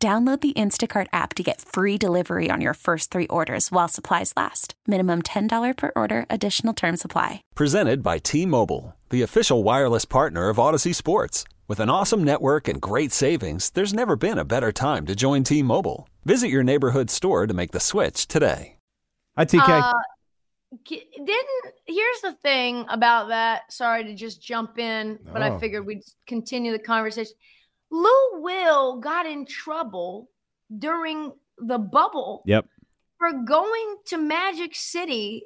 Download the Instacart app to get free delivery on your first three orders while supplies last. Minimum $10 per order, additional term supply. Presented by T Mobile, the official wireless partner of Audacy Sports. With an awesome network and great savings, there's never been a better time to join T Mobile. Visit your neighborhood store to make the switch today. Hi, TK. Uh, didn't here's the thing about that. Sorry to just jump in, but I figured we'd continue the conversation. Lou Will got in trouble during the bubble yep. for going to Magic City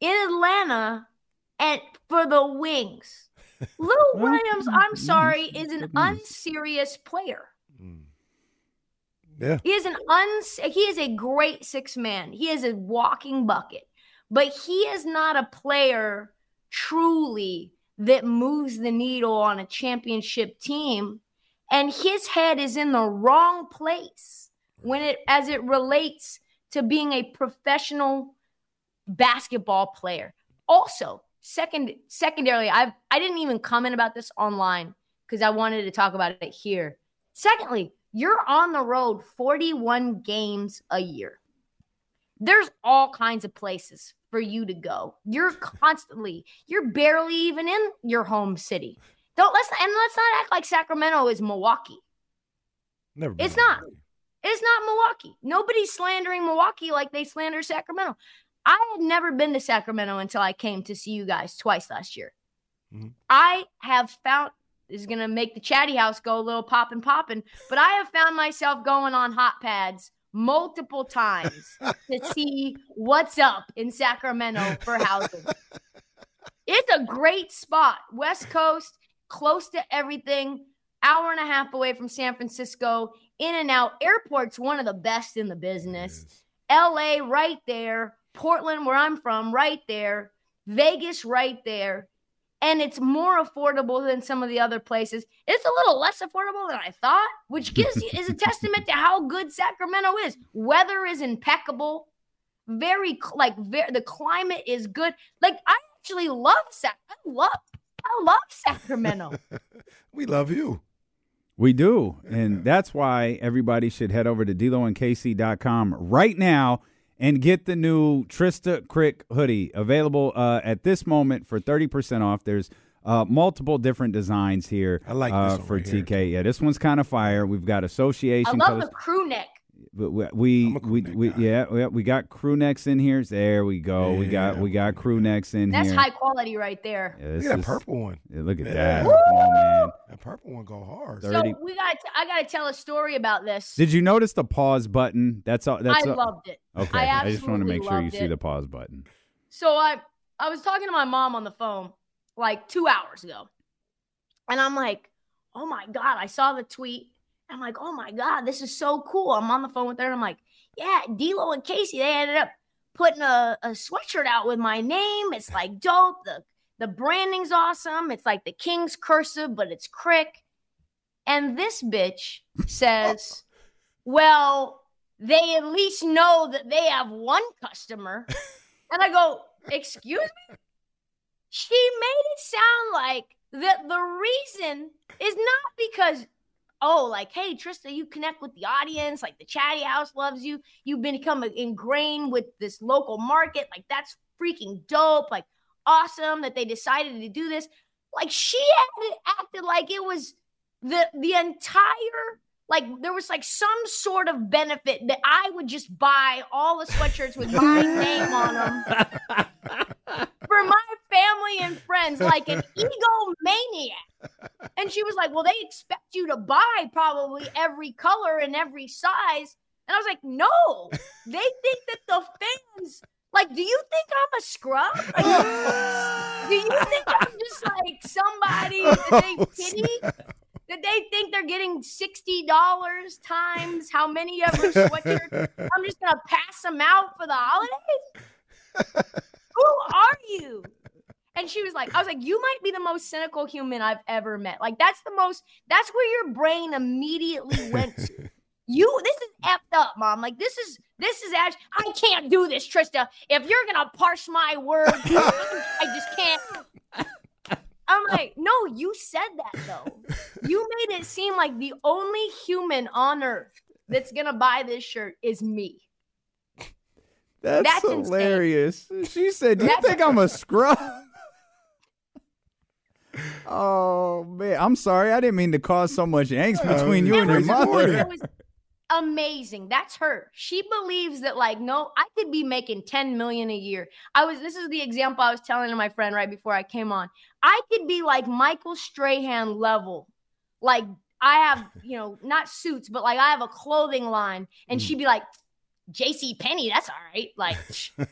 in Atlanta and for the wings. Lou Williams, I'm sorry, is an unserious player. Mm. Yeah. He is an uns he is a great six man. He is a walking bucket. But he is not a player truly that moves the needle on a championship team and his head is in the wrong place when it as it relates to being a professional basketball player. Also, second secondarily, I I didn't even comment about this online because I wanted to talk about it here. Secondly, you're on the road 41 games a year. There's all kinds of places for you to go. You're constantly, you're barely even in your home city. Don't let's and let's not act like Sacramento is Milwaukee. Never. It's not. Milwaukee. It's not Milwaukee. Nobody's slandering Milwaukee like they slander Sacramento. I had never been to Sacramento until I came to see you guys twice last year. Mhm. I have found this is gonna make the chatty house go a little poppin' poppin', but I have found myself going on HotPads multiple times to see what's up in Sacramento for housing. It's a great spot. West Coast, close to everything, hour and a half away from San Francisco, in and out. Airport's one of the best in the business. LA, right there. Portland, where I'm from, right there. Vegas, right there. And it's more affordable than some of the other places. It's a little less affordable than I thought, which gives you is a testament to how good Sacramento is. Weather is impeccable. Very like very, the climate is good. Like I actually love Sac. I love I love Sacramento. We love you. We do. And that's why everybody should head over to DeloandCasey.com right now and get the new Trysta Krick hoodie available uh, at this moment for 30% off. There's uh, multiple different designs here I like uh, this for right here. TK. Yeah, this one's kind of fire. We've got association. I love colors. the crew neck. But we we, I'm a crew we, we guy. yeah, we, we got crew necks in here. There we go. We got we got crew necks in That's here. high quality right there. Yeah, Look this at that is- purple one. yeah, look at Yeah. that. Come on, man. That purple one go hard. Thirty- So we got. I got to tell a story about this. Did you notice the pause button? That's all. That's I all- loved it. Okay, I I, just want to make sure you loved see the pause button. So I I was talking to my mom on the phone like two hours ago, and I'm like, oh my god, I saw the tweet. I'm like, oh my god, this is so cool. I'm on the phone with her, and I'm like, yeah, D'Lo and Casey, they ended up putting a, a sweatshirt out with my name. It's like dope. The the branding's awesome. It's like the King's cursive, but it's Krick. And this bitch says, well, they at least know that they have one customer. And I go, excuse me? She made it sound like that the reason is not because, oh, like, hey, Trysta, you connect with the audience, like the chatty house loves you. You've become ingrained with this local market. Like, that's freaking dope. Like, awesome that they decided to do this. Like, she it acted like it was the the entire like there was like some sort of benefit that I would just buy all the sweatshirts with my name on them for my family and friends, like an egomaniac. And she was like, "Well, they expect you to buy probably every color and every size." And I was like, "No, they think that the fans." Like, do you think I'm a scrub? Like, do you think I'm just like somebody that they oh, pity? that they think they're getting sixty dollars times how many of her sweatshirts. I'm just gonna pass them out for the holidays. Who are you? And she was like, I was like, you might be the most cynical human I've ever met. Like, that's the most, that's where your brain immediately went to. You, this is effed up, mom. Like, this is, this is actually, I can't do this, Trysta. If you're gonna parse my words, I just can't. I'm like, no, you said that though. You made it seem like the only human on earth that's gonna buy this shirt is me. That's, That's insane. hilarious. She said, "Do you That's- think I'm a scrub?" Oh man, I'm sorry. I didn't mean to cause so much angst between you and your was- mother. It was amazing. That's her. She believes that like, no, I could be making 10 million a year. I was this is the example I was telling to my friend right before I came on. I could be like Michael Strahan level. Like I have, you know, not suits, but like I have a clothing line and she'd be like JC Penney, that's all right. Like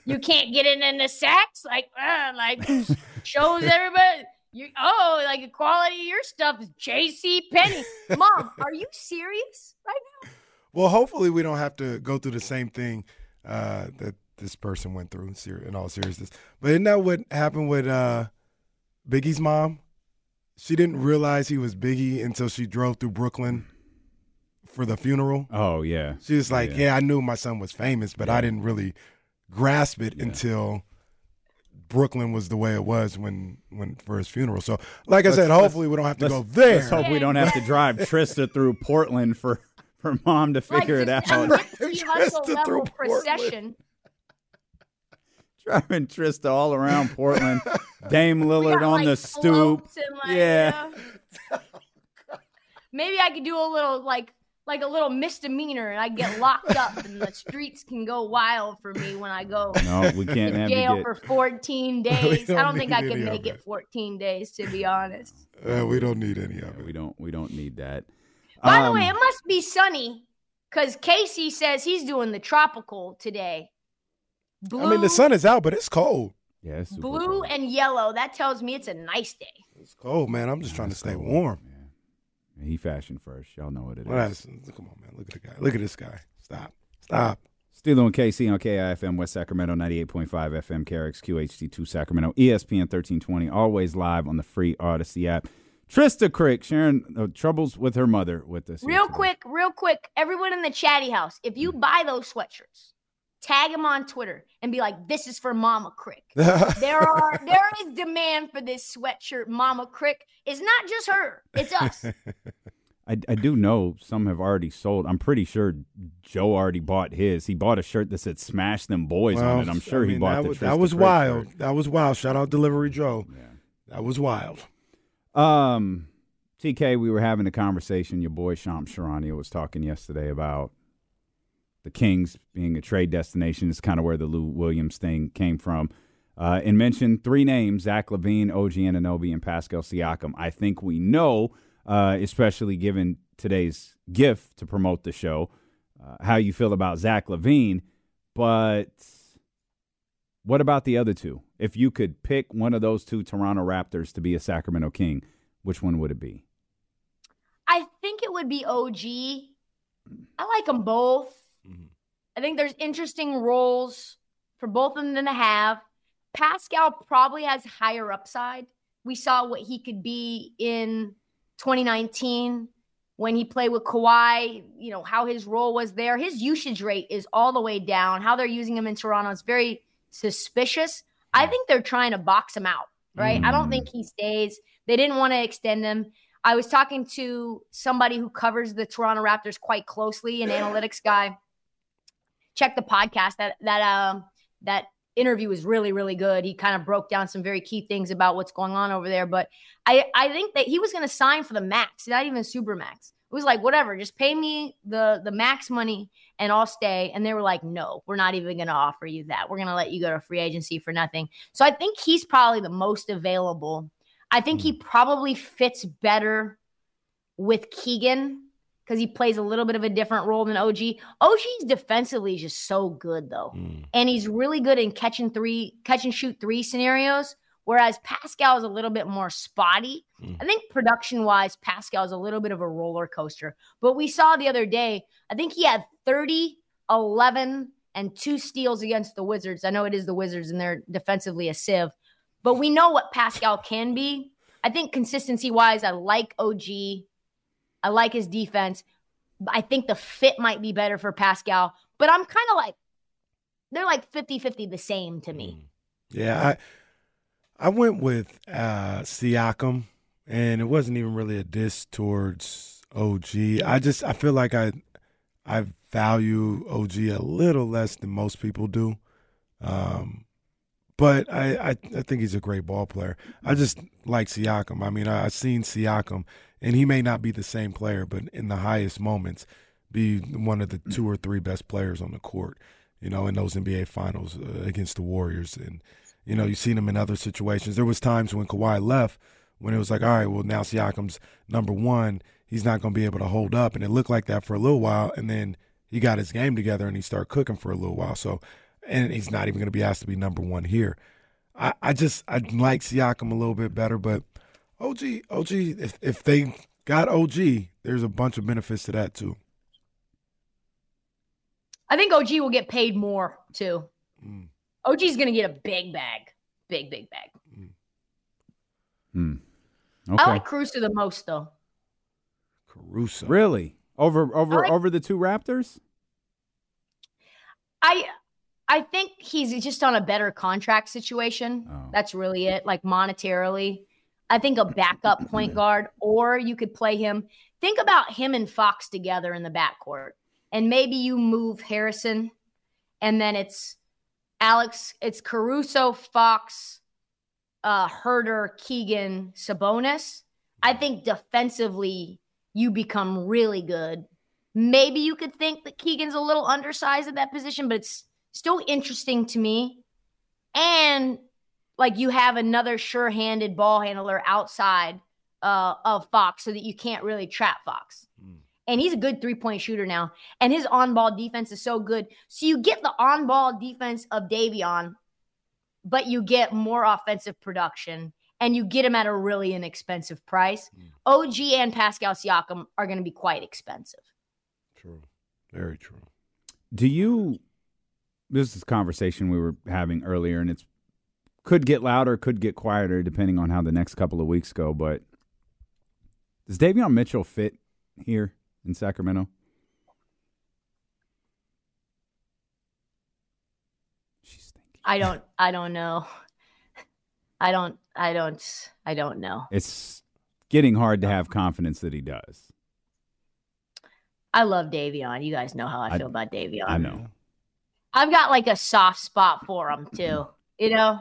you can't get it in the Saks, like uh, like shows everybody you oh like the quality of your stuff is JC Penney. Mom, are you serious right now? Well, hopefully we don't have to go through the same thing uh, that this person went through in, all seriousness. But isn't that what happened with uh, Biggie's mom? She didn't realize he was Biggie until she drove through Brooklyn for the funeral. Oh yeah, She was like, Yeah. "Yeah, I knew my son was famous, but I didn't really grasp it until Brooklyn was the way it was when when for his funeral." So, like I Let's- said, hopefully we don't have to go there. Let's hope we don't have to drive Trysta through Portland for for mom to figure it out. just a Nipsey Trysta level through procession. Driving Trysta all around Portland. Dame Lillard got, on like, the stoop. like, Yeah. yeah. Maybe I could do a little like like a little misdemeanor and I get locked up and the streets can go wild for me when I go No, we can't to jail you for 14 days. I don't don't think I can make it. it 14 days to be honest. Uh, we don't need any of it. We don't. We don't need that. By the Um, way, it must be sunny because Casey says he's doing the tropical today. Blue, I mean, the sun is out, but it's cold. yeah, it's blue cold. and yellow. That tells me it's a nice day. It's cold, man. I'm just trying to stay cold. warm. Yeah. He fashion first. Y'all know what it is. Well, that's- come on, man. Look at the guy. Look at this guy. Stop. Stop. Steelo and KC on KIFM West Sacramento 98.5 FM KRXQ HD2 Sacramento ESPN 1320 always live on the free Audacy app. Trysta Krick sharing uh, troubles with her mother with this. Real quick, real quick, everyone in the chatty house, if Mm. you buy those sweatshirts, tag them on Twitter and be like, "This is for Mama Krick." There are there is demand for this sweatshirt, Mama Krick. It's not just her; it's us. I, I do know some have already sold. I'm pretty sure Joe already bought his. He bought a shirt that said "Smash Them Boys" on it. I'm sure he bought that the was, that was wild. shirt. That was wild. Shout out Delivery Joe. Yeah. That was wild. Um, TK, we were having a conversation. Your boy Shams Charania was talking yesterday about the Kings being a trade destination. Is kind of where the Lou Williams thing came from. Uh, and mentioned three names: Zach LaVine, OG Anunoby, and Pascal Siakam. I think we know, uh, especially given today's gift to promote the show, uh, how you feel about Zach LaVine. But what about the other two? If you could pick one of those two Toronto Raptors to be a Sacramento King, which one would it be? I think it would be OG. I like them both. I think there's interesting roles for both of them to have. Pascal probably has higher upside. We saw what he could be in 2019 when he played with Kawhi, you know, how his role was there. His usage rate is all the way down. How they're using him in Toronto is very suspicious. I think they're trying to box him out, right? I don't think he stays. They didn't want to extend him. I was talking to somebody who covers the Toronto Raptors quite closely, an analytics guy. Check the podcast. That that um that interview was really really good. He kind of broke down some very key things about what's going on over there. But I I think that he was going to sign for the max, not even super max. It was like whatever, just pay me the the max money and I'll stay. And they were like, no, we're not even going to offer you that. We're going to let you go to free agency for nothing. So I think he's probably the most available. I think he probably fits better with Keegan because he plays a little bit of a different role than OG. OG's defensively is just so good though, Mm. and he's really good in catching three, catch and shoot three scenarios Whereas Pascal is a little bit more spotty. Mm. I think production wise, Pascal is a little bit of a roller coaster. But we saw the other day, I think he had 30, 11, and two steals against the Wizards. I know it is the Wizards and they're defensively a sieve, but we know what Pascal can be. I think consistency wise, I like OG. I like his defense. I think the fit might be better for Pascal, but I'm kind of like, they're like 50 50 the same to me. Yeah, I I went with uh, Siakam, and it wasn't even really a diss towards OG. I just I feel like I I value OG a little less than most people do, um, but I, I I think he's a great ball player. I just like Siakam. I mean, I, I've seen Siakam, and he may not be the same player, but in the highest moments, be one of the two or three best players on the court you know, in those NBA finals uh, against the Warriors. And, you know, you've seen him in other situations. There was times when Kawhi left when it was like, all right, well, now Siakam's number one. He's not going to be able to hold up. And it looked like that for a little while. And then he got his game together and he started cooking for a little while. So, and he's not even going to be asked to be number one here. I, I just, I like Siakam a little bit better, but OG, OG, if, if they got OG, there's a bunch of benefits to that too. I think OG will get paid more too. Mm. OG's going to get a big bag, big, big bag. Hmm. Okay. I like Caruso the most though. Caruso. really? Over over like- over the two Raptors? I I think he's just on a better contract situation. Oh. That's really it. Like monetarily, I think a backup point guard, or you could play him. Think about him and Fox together in the backcourt, and maybe you move Harrison, and then it's Alex. It's Caruso, Fox, uh, Huerter, Keegan, Sabonis. I think defensively you become really good. Maybe you could think that Keegan's a little undersized at that position, but it's still interesting to me. And like you have another sure-handed ball handler outside uh, of Fox, so that you can't really trap Fox. Mm. And he's a good three-point shooter now, and his on-ball defense is so good. So you get the on-ball defense of Davion, but you get more offensive production, and you get him at a really inexpensive price. OG and Pascal Siakam are going to be quite expensive. True. Very true. Do you? This is a conversation we were having earlier, and it's could get louder, could get quieter, depending on how the next couple of weeks go. But does Davion Mitchell fit here in Sacramento? She's thinking. I don't I don't know. I don't I don't I don't know. It's getting hard to have confidence that he does. I love Davion. You guys know how I I- feel about Davion. I know, I've got like a soft spot for him too. You know?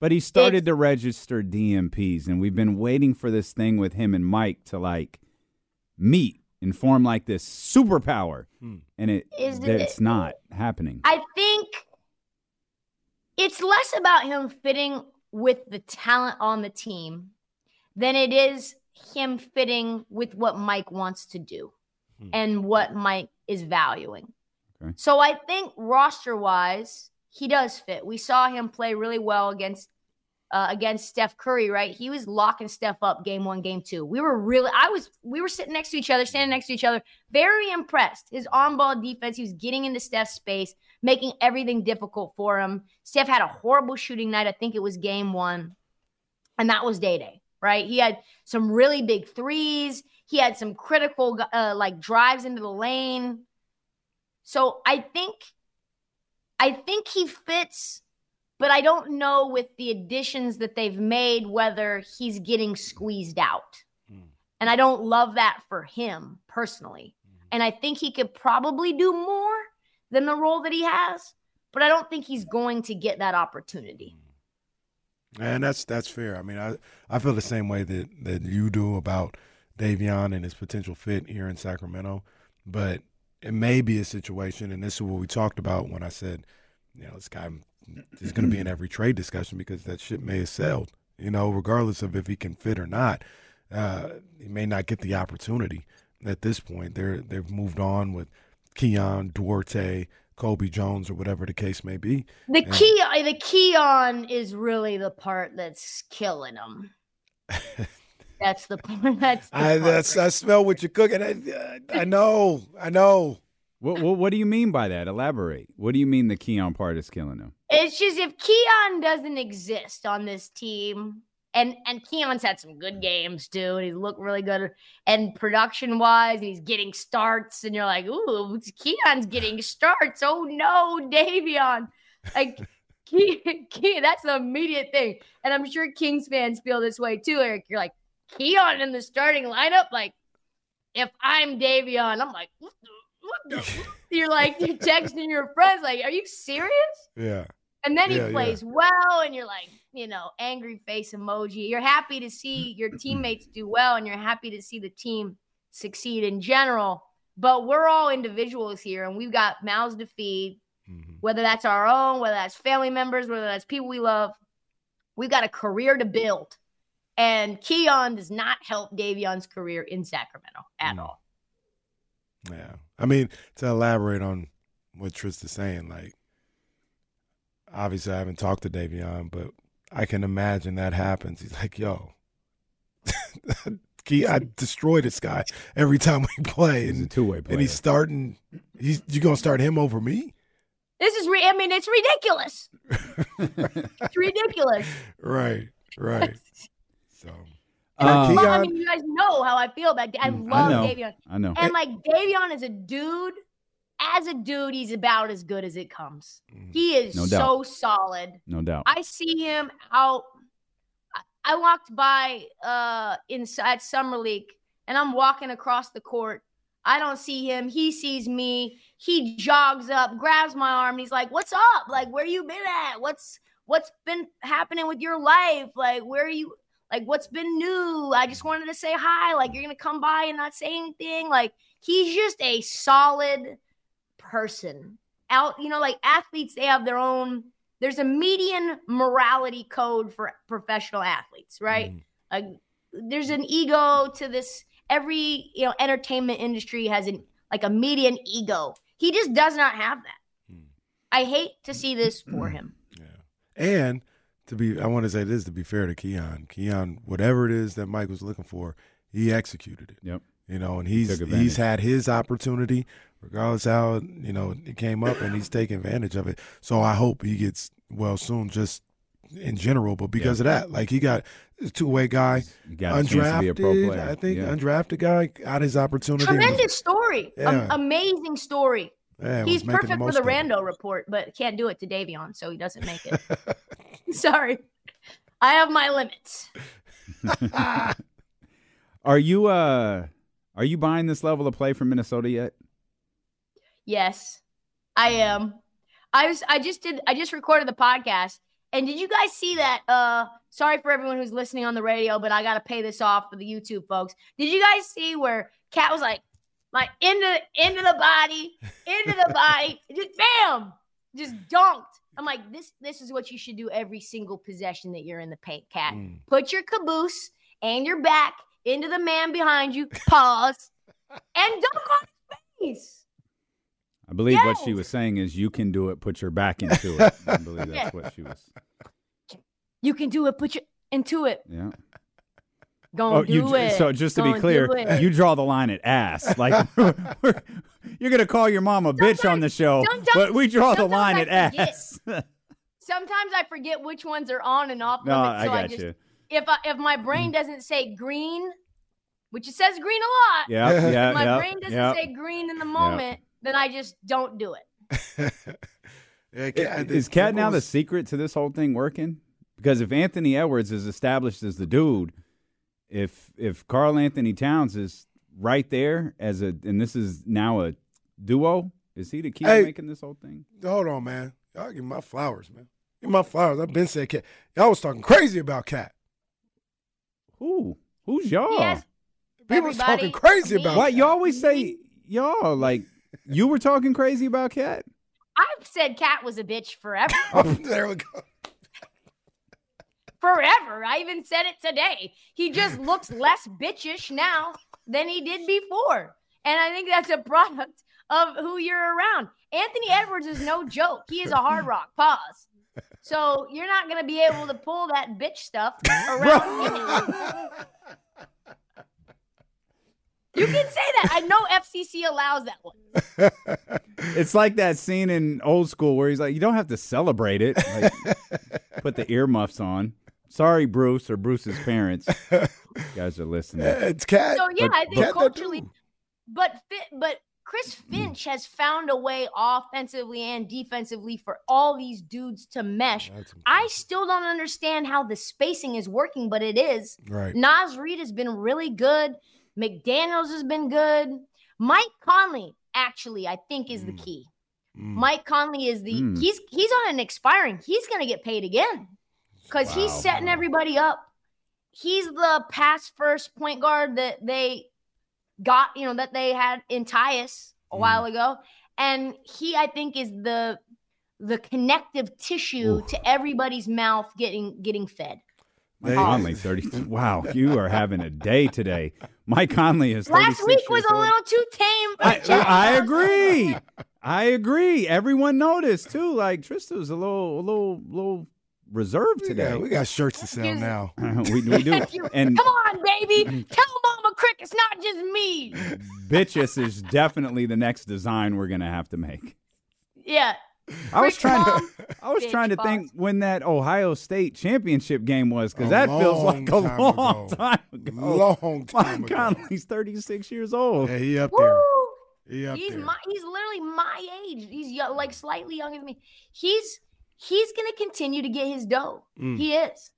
But he started to register DNPs, and we've been waiting for this thing with him and Mike to like meet and form like this superpower, Hmm. and it Is that it- it's not happening. I think it's less about him fitting with the talent on the team than it is him fitting with what Mike wants to do Hmm. and what Mike is valuing. Okay. So I think roster wise, he does fit. We saw him play really well against uh, against Steph Curry, right? He was locking Steph up game one, game two. We were really, I was, we were sitting next to each other, standing next to each other, very impressed. His on ball defense, he was getting into Steph's space, making everything difficult for him. Steph had a horrible shooting night. I think it was game one. And that was day day, right? He had some really big threes. He had some critical, uh, like drives into the lane. So I think, I think he fits but I don't know with the additions that they've made whether he's getting squeezed out. Mm. And I don't love that for him personally. And I think he could probably do more than the role that he has, but I don't think he's going to get that opportunity. And that's that's fair. I mean, I I feel the same way that that you do about Davion and his potential fit here in Sacramento. But it may be a situation, and this is what we talked about when I said, you know, this guy is going to be in every trade discussion because that ship may have sailed. You know, regardless of if he can fit or not, uh, he may not get the opportunity at this point. They're they've moved on with Keon Duarte, Colby Jones or whatever the case may be. The Yeah. key, the Keon is really the part that's killing him. that's the part. That's the I part that's right I smell what you're cooking. I, I know, I know. What, what what do you mean by that? Elaborate. What do you mean the Keon part is killing him? It's just if Keon doesn't exist on this team, and and Keon's had some good games too, and he's looked really good, and production wise, he's getting starts, and you're like, ooh, Keon's getting starts. Oh no, Davion, like. Ke- Ke- that's the immediate thing, and I'm sure Kings fans feel this way too. Eric, you're like Keon in the starting lineup. Like, if I'm Davion, I'm like, what the, what the? you're like, you're texting your friends, like, are you serious? Yeah, And then he Yeah, yeah. plays well, and you're like, you know, angry face emoji. You're happy to see your teammates do well, and you're happy to see the team succeed in general. But we're all individuals here, and we've got mouths to feed, Mhm. whether that's our own, whether that's family members, whether that's people we love. We've got a career to build. And Keon does not help Davion's career in Sacramento at Mm. all. yeah. I mean, to elaborate on what Trysta's saying, like, obviously I haven't talked to Davion, but I can imagine that happens. He's like, yo. Key, I destroy this guy every time we play, He's a and, two way player. and he's starting. He's you're gonna start him over me? This is, re- I mean, it's ridiculous. It's ridiculous. Right, right. So And I, Um, love, I mean, you guys know how I feel about. I Mm, I love know. Davion, I know. and like Davion is a dude. As a dude, he's about as good as it comes. mm, He is No so solid. No doubt. I see him out. I- I walked by uh inside summer league, and I'm walking across the court. I don't see him. He sees me. He jogs up, grabs my arm, and he's like, "What's up? Like, where you been at? What's what's been happening with your life? Like, where are you? Like, what's been new? I just wanted to say hi. Like, you're gonna come by and not say anything. Like, he's just a solid person. Out, you know, like athletes, they have their own. There's a median morality code for professional athletes, right? mm, Like, there's an ego to this. Every you know, entertainment industry has an like a median ego. He just does not have that. mm, I hate to see this for him. yeah. And to be, I want to say this to be fair to Keon. Keon, whatever it is that Mike was looking for, he executed it. Yep. You know, and he's took advantage. he's had his opportunity, regardless how you know it came up, and he's taking advantage of it. So I hope he gets well soon, just in general. But because of that, like he got a two way guy, You got a to be a pro undrafted. player. I think Yeah. undrafted guy got his opportunity. and was- Tremendous story, Am- Yeah. amazing story. yeah, He's making perfect for the. Rando report, but can't do it to Davion, so he doesn't make it. Sorry, I have my limits. Are you uh are you buying this level of play from Minnesota yet? Yes, I am. I was. I just did. I just recorded the podcast. And did you guys see that? Uh, sorry for everyone who's listening on the radio, but I gotta pay this off for the YouTube folks. Did you guys see where Cat was like, like into into the body, into the body, just bam, just dunked. I'm like, this this is what you should do every single possession that you're in the paint, Cat. Mm. Put your caboose and your back into the man behind you, pause, and dunk on his face. I believe what she was saying is you can do it, put your back into it. I believe that's Yeah. what she was. You can do it. Put your into it. Yeah. Go Oh, do you it. so just to be Gonna clear, you draw the line at ass. Like you're gonna call your mom a bitch on the show, but we draw the line I at forget. ass. Sometimes I forget which ones are on and off no, limits. I so I, got just you. if I, if my brain mm. doesn't say green, which it says green a lot, Yeah, yeah, my yeah, brain doesn't yeah. say green in the moment, then I just don't do it. yeah, Cat- Is Cat now the secret to this whole thing working? Because if Anthony Edwards is established as the dude, if if Karl-Anthony Towns is right there as a, and this is now a duo, is he the key Hey. to making this whole thing? Hold on, man. Y'all give me my flowers, man. Give me my flowers. I've been saying Cat. Y'all was talking crazy about Cat. Who? Who's y'all? Yes, People was talking crazy me. about Why you always say y'all? Like you were talking crazy about Cat. I've said Cat was a bitch forever, Oh, there we go. Forever. I even said it today. He just looks less bitchish now than he did before, and I think that's a product of who you're around. Anthony Edwards is no joke. He is a hard rock. Pause. So you're not gonna be able to pull that bitch stuff around. me. You can say that. I know FCC allows that one. It's like that scene in old school where he's like, you don't have to celebrate it. Like, put the earmuffs on. Sorry, Bruce or Bruce's parents. You guys are listening. Yeah, it's cat. So yeah, But- I think Cat culturally, but Fi- but Chris Finch has found a way offensively and defensively for all these dudes to mesh. I still don't understand how the spacing is working, but it is. right. Naz Reid has been really good. McDaniels has been good. Mike Conley, actually, I think is the Mm. key. Mm. Mike Conley is the Mm. he's he's on an expiring. He's gonna get paid again because he's setting everybody up. He's the pass first point guard that they got, you know, that they had in Tyus a Mm. while ago, and he I think is the the connective tissue Oof. to everybody's mouth getting getting fed. Mike They- Conley, 30. Wow, you are having a day today. Mike Conley is Last week was a little too tame. for I, I agree. I agree. Everyone noticed too. Like Trysta was a little, a little, little reserved today. got, we got shirts to sell Excuse- now. we, we do. And Come on, baby. Mm-hmm. Tell Mama Krick it's not just me. bitches is definitely the next design we're gonna have to make. Yeah. I was trying to. I was trying to boss. think when that Ohio State championship game was because that feels like a long time long ago. time ago. Long time Mike ago. Conley's 36 years old. Yeah, he up there. Woo! He up He's there. my he's literally my age. He's like slightly younger than me. He's he's gonna continue to get his dough. Mm. He is.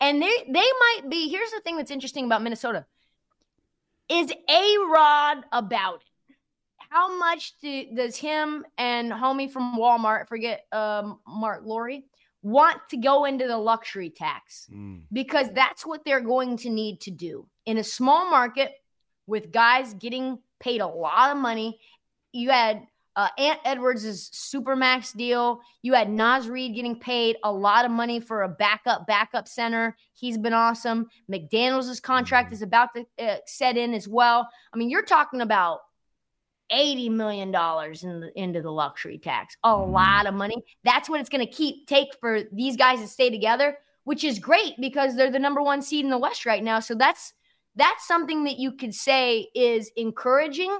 And they they might be here's the thing that's interesting about Minnesota. Is A Rod about it? How much do, does him and homie from Walmart, forget um, Marc Lore, want to go into the luxury tax? Mm. because that's what they're going to need to do in a small market with guys getting paid a lot of money. You had uh, Ant Edwards' supermax deal. You had Naz Reid getting paid a lot of money for a backup backup center. He's been awesome. McDaniels' contract is about to uh, set in as well. I mean, you're talking about eighty million dollars in the, into the luxury tax. A lot of money. That's what it's going to keep take for these guys to stay together which is great because they're the number one seed in the West right now. So that's that's something that you could say is encouraging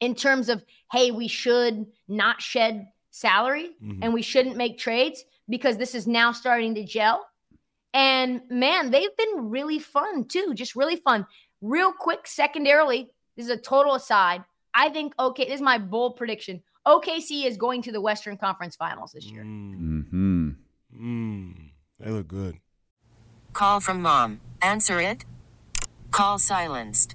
in terms of hey, we should not shed salary Mhm. and we shouldn't make trades because this is now starting to gel. And man, they've been really fun too, just really fun. Real quick, secondarily, this is a total aside. I think okay, this is my bold prediction. OKC is going to the Western Conference Finals this year. Mm. hmm Mm. They look good. Call from mom. Answer it. Call silenced.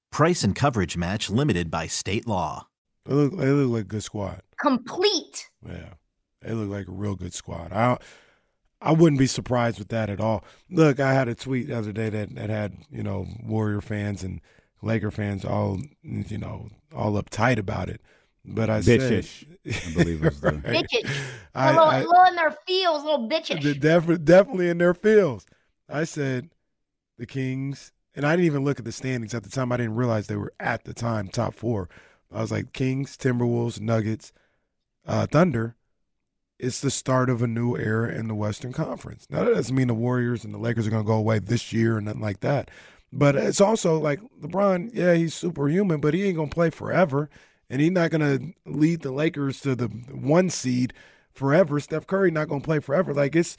Price and coverage match limited by state law. They look, they look like a good squad. Complete. Yeah, they look like a real good squad. I I wouldn't be surprised with that at all. Look, I had a tweet the other day that, that had you know Warrior fans and Laker fans all you know all uptight about it. But I Bitchish, said, I believe was the- Right. Bitches. I- a little, I- little in their feels, a little bitchish. The- definitely, definitely in their fields. I said the Kings, and I didn't even look at the standings at the time. I didn't realize they were at the time top four. I was like Kings, Timberwolves, Nuggets, uh, Thunder. It's the start of a new era in the Western Conference. Now that doesn't mean the Warriors and the Lakers are going to go away this year and nothing like that. But it's also like LeBron. Yeah, he's superhuman, but he ain't going to play forever, and he's not going to lead the Lakers to the one seed forever. Steph Curry not going to play forever. Like it's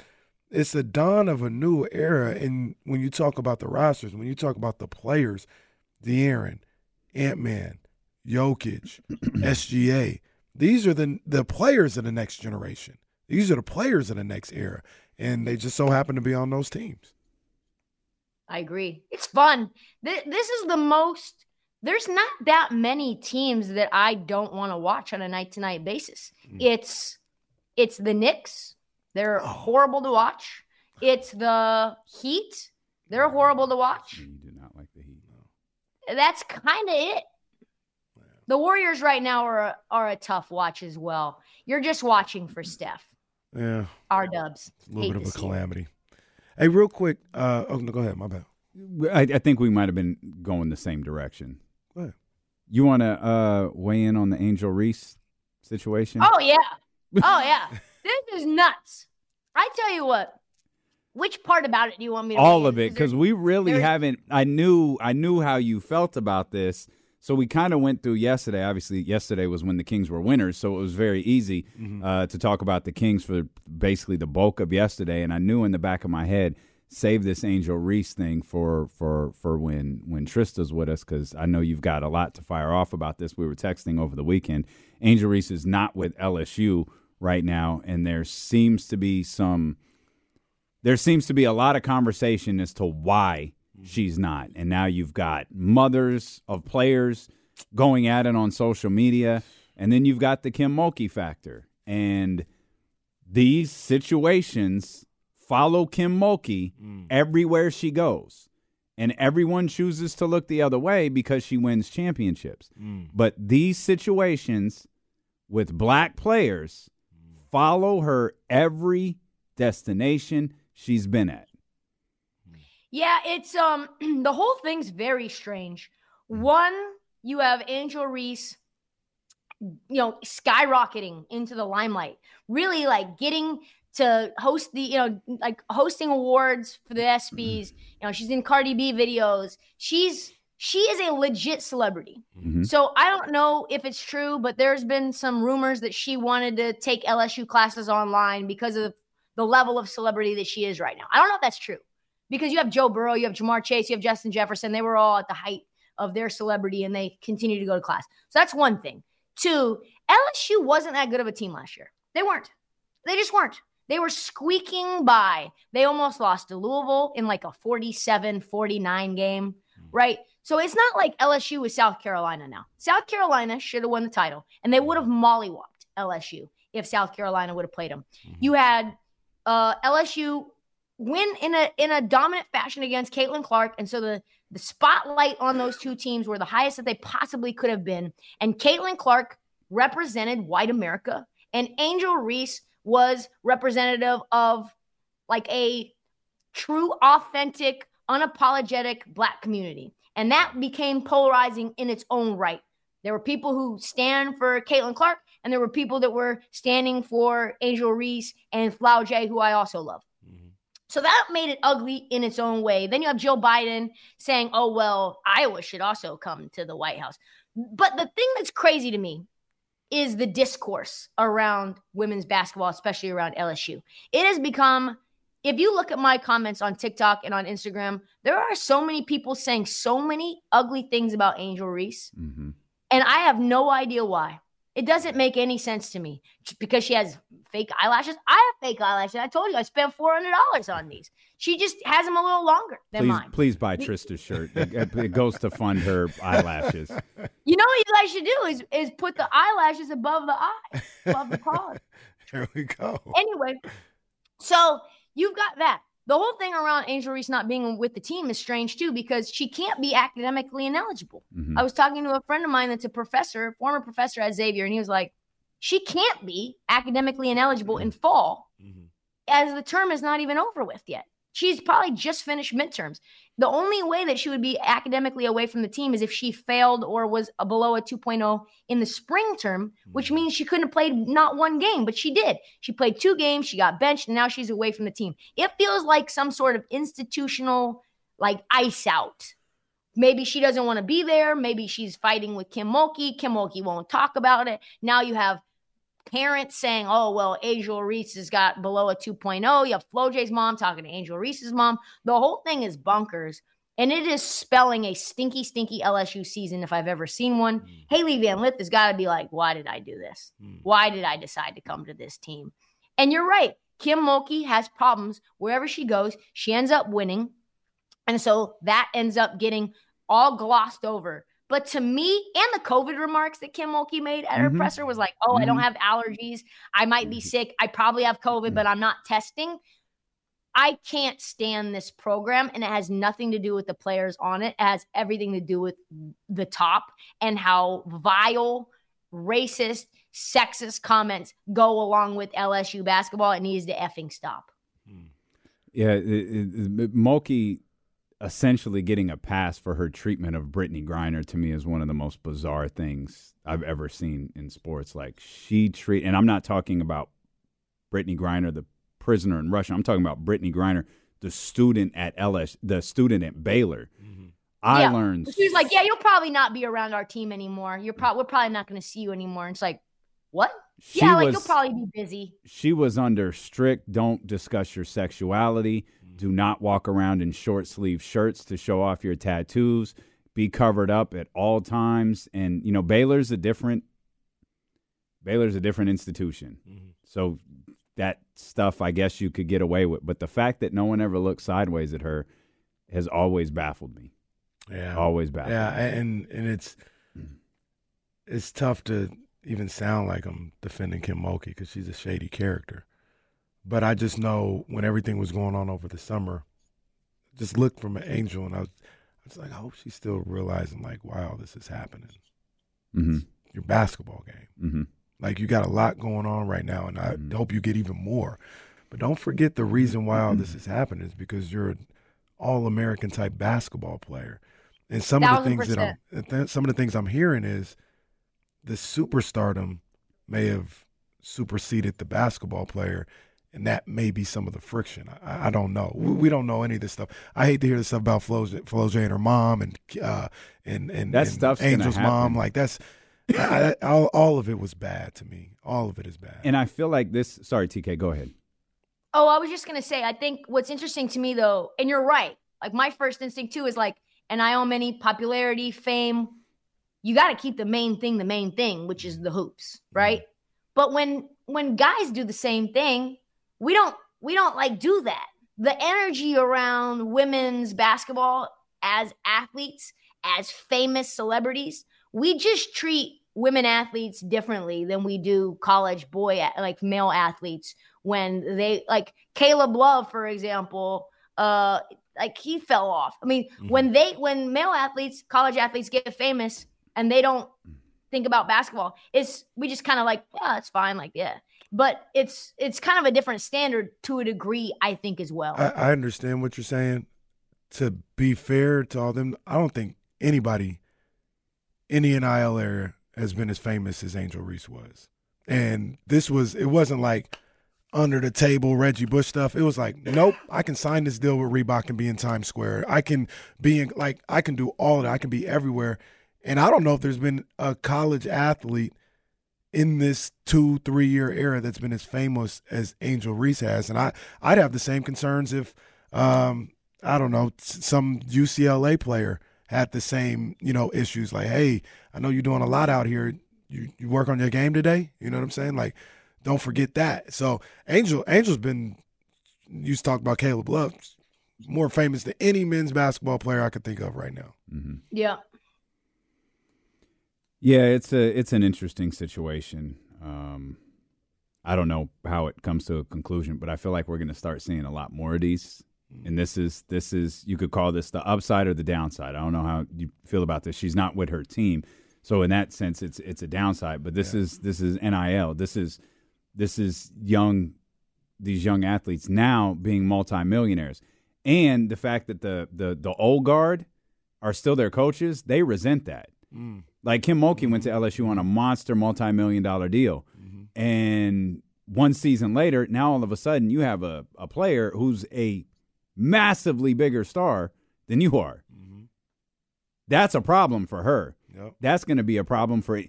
it's the dawn of a new era. And when you talk about the rosters, when you talk about the players, De'Aaron, Ant Man, Jokic, SGA, these are the the players of the next generation. These are the players of the next era, and they just so happen to be on those teams. I agree. It's fun. Th- This is the most. There's not that many teams that I don't want to watch on a night to night basis. Mm. It's it's the Knicks. They're horrible to watch. It's the Heat. They're horrible to watch. You do not like the Heat. That's kind of it. The Warriors right now are a, are a tough watch as well. You're just watching for Steph. Yeah, Our Dubs. a little bit of a calamity. Hey, real quick. Uh, oh no, go ahead. My bad. I, I think we might have been going the same direction. Go ahead. You want to uh, weigh in on the Angel Reese situation? Oh yeah. Oh yeah. this is nuts. I tell you what. Which part about it do you want me to all read? of it because we really haven't i knew i knew how you felt about this so we kind of went through yesterday obviously yesterday was when the kings were winners so it was very easy uh, to talk about the kings for basically the bulk of yesterday and i knew in the back of my head save this angel reese thing for for for when when trysta's with us because i know you've got a lot to fire off about this we were texting over the weekend angel reese is not with lsu right now and there seems to be some there seems to be a lot of conversation as to why mm-hmm. she's not. And now you've got mothers of players going at it on social media. And then you've got the Kim Mulkey factor. And these situations follow Kim Mulkey mm. everywhere she goes. And everyone chooses to look the other way because she wins championships. Mm. But these situations with black players follow her every destination she's been at. Yeah, it's um the whole thing's very strange. One, you have Angel Reese, you know, skyrocketing into the limelight, really like getting to host the, you know, like hosting awards for the ESPYS. You know, she's in Cardi B videos. She's she is a legit celebrity. Mhm. So I don't know if it's true, but there's been some rumors that she wanted to take LSU classes online because of the level of celebrity that she is right now. I don't know if that's true because you have Joe Burrow, you have Ja'Marr Chase, you have Justin Jefferson. They were all at the height of their celebrity and they continue to go to class. So that's one thing. Two, LSU wasn't that good of a team last year. They weren't. They just weren't. They were squeaking by. They almost lost to Louisville in like a 47 49 game, right? So it's not like LSU with South Carolina now. South Carolina should have won the title and they would have mollywopped LSU if South Carolina would have played them. You had uh, LSU win in a in a dominant fashion against Caitlin Clark, and so the the spotlight on those two teams were the highest that they possibly could have been. And Caitlin Clark represented white America, and Angel Reese was representative of like a true, authentic, unapologetic black community. And that became polarizing in its own right. There were people who stand for Caitlin Clark, and there were people that were standing for Angel Reese and Flau'jae, who I also love. Mm-hmm. So that made it ugly in its own way. Then you have Joe Biden saying, oh, well, Iowa should also come to the White House. But the thing that's crazy to me is the discourse around women's basketball, especially around LSU. It has become, if you look at my comments on TikTok and on Instagram, there are so many people saying so many ugly things about Angel Reese. Mm-hmm. And I have no idea why. It doesn't make any sense to me because she has fake eyelashes. I have fake eyelashes. I told you I spent four hundred dollars on these. She just has them a little longer than Please, mine. please buy Trysta's shirt. It, it goes to fund her eyelashes. You know what you guys should do is is put the eyelashes above the eye, above the collar. There we go. Anyway, so you've got that. The whole thing around Angel Reese not being with the team is strange too because she can't be academically ineligible. Mhm. I was talking to a friend of mine that's a professor, former professor at Xavier, and he was like, she can't be academically ineligible in fall Mhm. as the term is not even over with yet. She's probably just finished midterms. The only way that she would be academically away from the team is if she failed or was a- below a 2.0 in the spring term, which mm-hmm. means she couldn't have played not one game, but she did. She played two games, she got benched, and now she's away from the team. It feels like some sort of institutional like ice out. Maybe she doesn't want to be there. Maybe she's fighting with Kim Mulkey. Kim Mulkey won't talk about it. Now you have parents saying, oh, well, Angel Reese has got below a 2.0. You have Flau'jae's mom talking to Angel Reese's mom. The whole thing is bunkers. And it is spelling a stinky, stinky LSU season if I've ever seen one. Hmm. Hailey Van Lith has got to be like, why did I do this? Hmm. Why did I decide to come to this team? And you're right. Kim Mulkey has problems wherever she goes. She ends up winning. And so that ends up getting all glossed over. But to me, and the COVID remarks that Kim Mulkey made at her Mhm. presser was like, oh, I don't Mhm. have allergies. I might be sick. I probably have COVID, but I'm not testing. I can't stand this program, and it has nothing to do with the players on it. It has everything to do with the top and how vile, racist, sexist comments go along with LSU basketball. It needs to effing stop. Yeah, it, it, it- Mulkey essentially getting a pass for her treatment of Brittney Griner to me is one of the most bizarre things I've ever seen in sports. Like she treat, and I'm not talking about Brittney Griner, the prisoner in Russia. I'm talking about Brittney Griner, the student at LS, the student at Baylor. Mm-hmm. I Yeah. learned She was like, "Yeah, you'll probably not be around our team anymore. You're probably we're probably not going to see you anymore." And it's like, "What? She yeah, like you'll probably be busy." she was under strict don't discuss your sexuality do not walk around in short sleeve shirts to show off your tattoos be covered up at all times and you know baylor's a different baylor's a different institution mm-hmm. so that stuff i guess you could get away with but the fact that no one ever looked sideways at her has always baffled me Yeah. always baffled Yeah, me. and and it's it's tough to even sound like I'm defending Kim Mulkey because she's a shady character. But I just know when everything was going on over the summer, just looked from an angel, and I was, I was like, I hope she's still realizing, like, wow, this is happening. Mhm. Your basketball game, Mhm. like you got a lot going on right now, and I Mhm. hope you get even more. But don't forget the reason why all this is happening is because you're an all-American type basketball player, and some of the Thousand things that I'm, th- some of the things I'm hearing is the superstardom may have superseded the basketball player, and that may be some of the friction. I, I don't know. We, we don't know any of this stuff. I hate to hear this stuff about Flo, Flau'jae and her mom and uh, and and, That and stuff's gonna Angel's mom. Like that's I, I, all, all of it was bad to me. All of it is bad. and i feel like this sorry tk go ahead Oh, I was just gonna say, I think what's interesting to me though, and you're right. Like my first instinct too is like, and I own many popularity, fame. You got to keep the main thing the main thing, which is the hoops, right? But when when guys do the same thing, we don't we don't like do that. The energy around women's basketball as athletes, as famous celebrities, we just treat women athletes differently than we do college boy like male athletes when they like Caleb Love for example uh like he fell off. I mean, when they when male athletes, college athletes get famous and they don't think about basketball, it's we just kind of like, yeah, it's fine like yeah. But it's it's kind of a different standard to a degree I think as well. I, I understand what you're saying. To be fair to all them, I don't think anybody in the NIL area has been as famous as Angel Reese was. And this was, it wasn't like under the table Reggie Bush stuff. It was like, nope, I can sign this deal with Reebok and be in Times Square. I can be in, like, I can do all it. I can be everywhere. And I don't know if there's been a college athlete in this two, three year era that's been as famous as Angel Reese has. And I, I'd have the same concerns if, um, I don't know, some UCLA player had the same, you know, issues like, hey, I know you're doing a lot out here. you, you work on your game today. You know what I'm saying? Like, don't forget that. So Angel Angel's been you talk about Caleb Love, more famous than any men's basketball player I could think of right now. Mm-hmm. Yeah. Yeah, it's a it's an interesting situation. Um, I don't know how it comes to a conclusion, but I feel like we're going to start seeing a lot more of these. And this is this is you could call this the upside or the downside. I don't know how you feel about this. She's not with her team, so in that sense, it's it's a downside. But this Yeah. is this is nil. This is this is young these young athletes now being multimillionaires, and the fact that the the the old guard are still their coaches. They resent that. Mm. Like Kim Mulkey went to LSU on a monster multi-million dollar deal. Mm-hmm. And one season later, now all of a sudden you have a, a player who's a massively bigger star than you are. Mm-hmm. That's a problem for her. Yep. That's going to be a problem for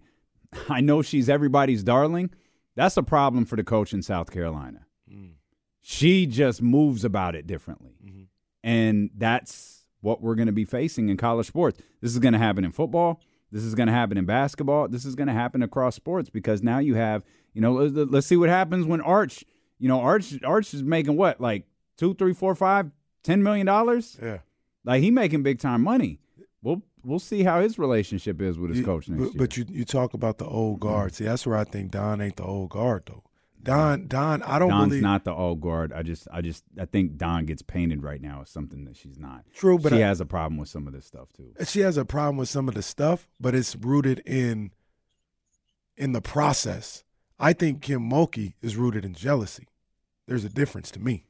I know she's everybody's darling. That's a problem for the coach in South Carolina. Mm. She just moves about it differently. Mm-hmm. And that's what we're going to be facing in college sports. This is going to happen in football. This is going to happen in basketball. This is going to happen across sports because now you have, you know, let's, see what happens when Arch, you know, Arch Arch is making what, like two, three, four, five, ten million dollars? Yeah. Like he making big time money. We'll we'll see how his relationship is with his You- coach next but, year. but you you talk about the old guard. See, that's where I think Dawn ain't the old guard though. Dawn Dawn, I don't Dawn's believe not the old guard. I just I just I think Dawn gets painted right now as something that she's not. True, but she I- has a problem with some of this stuff too. she has a problem with some of the stuff, but it's rooted in in the process. I think Kim Mulkey is rooted in jealousy. There's a difference to me.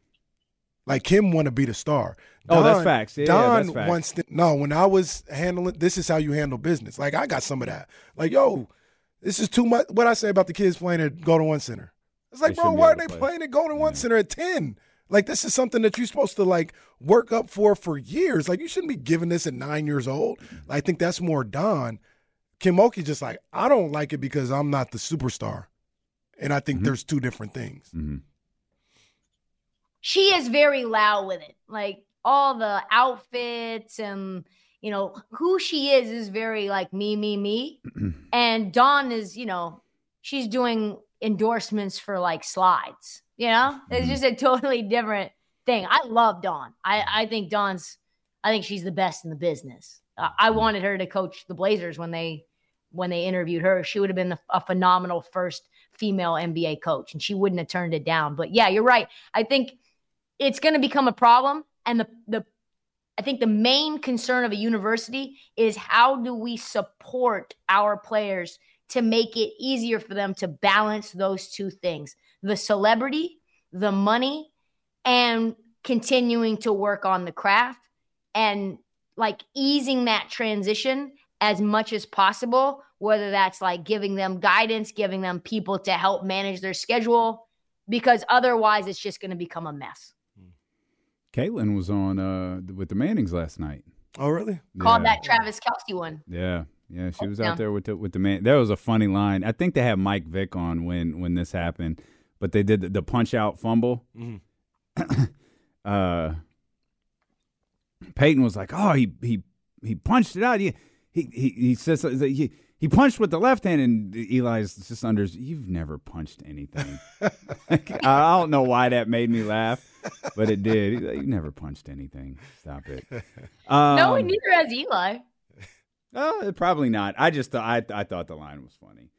Like Kim want to be the star. Oh, that's facts. Yeah, yeah, Dawn that's facts. wants to, no. When I was handling, this is how you handle business. Like I got some of that. Like yo, this is too much. What I say about the kids playing at Golden One Center. It's like, They bro, why are they play. playing at Golden One Center at ten? Like this is something that you're supposed to like work up for for years. Like you shouldn't be giving this at nine years old. I think that's more Dawn. Kim Mulkey just like I don't like it because I'm not the superstar, and I Mm-hmm. think there's two different things. she is very loud with it. Like all the outfits and you know who she is is very like me, me, me. and Dawn is, you know, she's doing endorsements for like slides. You know, it's just a totally different thing. I love Dawn. I I think Dawn's. I think she's the best in the business. Uh, I wanted her to coach the Blazers when they when they interviewed her. She would have been a, a phenomenal first female NBA coach, and she wouldn't have turned it down. But yeah, you're right. I think it's going to become a problem, and the the I think the main concern of a university is how do we support our players to make it easier for them to balance those two things the celebrity, the money, and continuing to work on the craft and like easing that transition as much as possible, whether that's like giving them guidance, giving them people to help manage their schedule, because otherwise it's just going to become a mess. Caitlin was on uh with the Mannings last night. Oh, really? Called Yeah. that Travis Kelce one. Yeah, yeah, she was Yeah. out there with the with the man. That was a funny line. I think they had Mike Vick on when when this happened, but they did the, the punch out fumble. uh, Peyton was like, "Oh, he he he punched it out. He he he, he says he he punched with the left hand." And Eli's just under. You've never punched anything. I don't know why that made me laugh, but it did. He's like, You never punched anything. Stop it. no, Um, neither has Eli. Uh, probably not. I just thought I I thought the line was funny.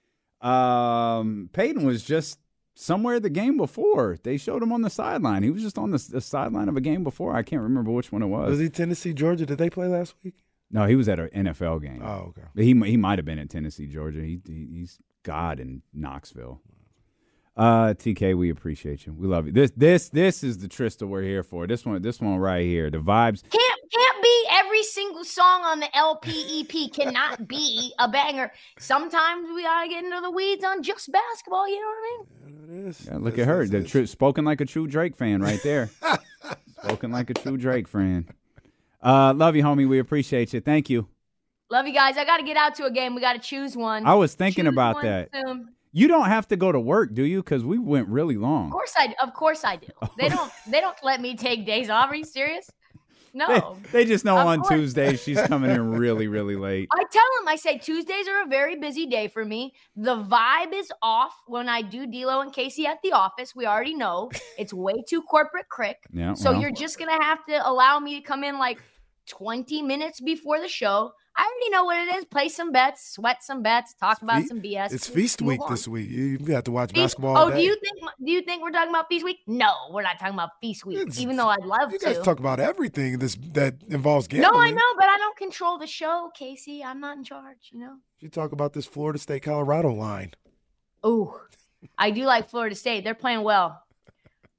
Um, Peyton was just somewhere the game before. They showed him on the sideline. He was just on the, the sideline of a game before. I can't remember which one it was. Was he Tennessee, Georgia? Did they play last week? no, he was at an NFL game. Oh, okay. He he might have been in Tennessee, Georgia. He, he he's God in Knoxville. Uh, TK, we appreciate you. We love you. This this this is the Trysta we're here for. This one this one right here. The vibes. Can't can't be every single song on the LPEP cannot be a banger. Sometimes we gotta get into the weeds on just basketball. You know what I mean? It is. Yeah, look Yes, at her. The tr- spoken like a true Drake fan right there. spoken like a true Drake fan. Uh, love you, homie. We appreciate you. Thank you. Love you guys. I gotta get out to a game. We gotta choose one. I was thinking Choose about that. soon. You don't have to go to work, do you? Because we went really long. Of course I of course I do. They don't they don't let me take days off. Are you serious? No. They, they just know Of on course. Tuesday she's coming in really, really late. I tell them, I say Tuesdays are a very busy day for me. The vibe is off when I do D'Lo and Casey at the office. We already know it's way too corporate Krick. Yeah. So well, you're just gonna have to allow me to come in like 20 minutes before the show. I already know what it is. Play some bets, sweat some bets, talk about fe- some BS. It's feast week on. this week. You, you have to watch Feast- basketball. Oh, do you think do you think we're talking about feast week? No, we're not talking about feast week. It's- even though I'd love You guys to. talk about everything this that involves gambling. no. I know, but I don't control the show, Casey. I'm not in charge. You know. You talk about this Florida State Colorado line. Oh, I do like Florida State. They're playing well.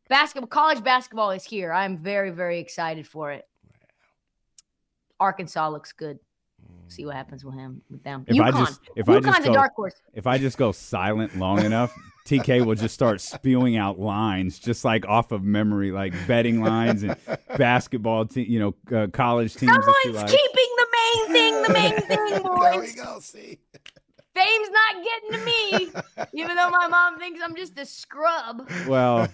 Basketball, college basketball is here. I'm very, very excited for it. Arkansas looks good. See what happens with him with them. If UConn. I just- if I UConn's just a go- dark horse. if I just go silent long enough, TK will just start spewing out lines, just like off of memory, like betting lines and basketball, team, you know, uh, college teams. that Someone's likes. keeping the main thing, the main thing, there we boys. go. See. Fame's not getting to me, even though my mom thinks I'm just a scrub. Well,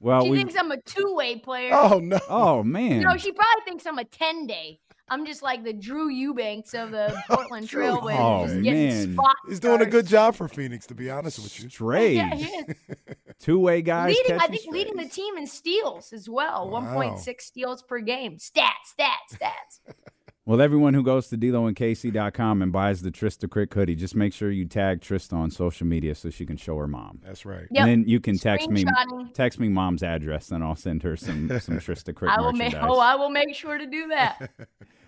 well, She we. thinks I'm a two-way player. Oh no. Oh man. You know, she probably thinks I'm a 10 day. I'm just like the Drew Eubanks of the Portland Drew Trailblazers, Oh, just man. spot He's doing a good job for Phoenix, to be honest with you. Strange. Yeah, he is. Two-way guys. leading, I catching think, leading the team in steals as well. Wow. 1.6 steals per game. Stats, stats, stats. Well, everyone who goes to DeloandCasey.com and buys the Trysta Krick hoodie, just make sure you tag Trysta on social media so she can show her mom. That's right. Yep. And then you can text me text me mom's address, and I'll send her some some Trysta Krick I will make. merchandise. Oh, I will make sure to do that.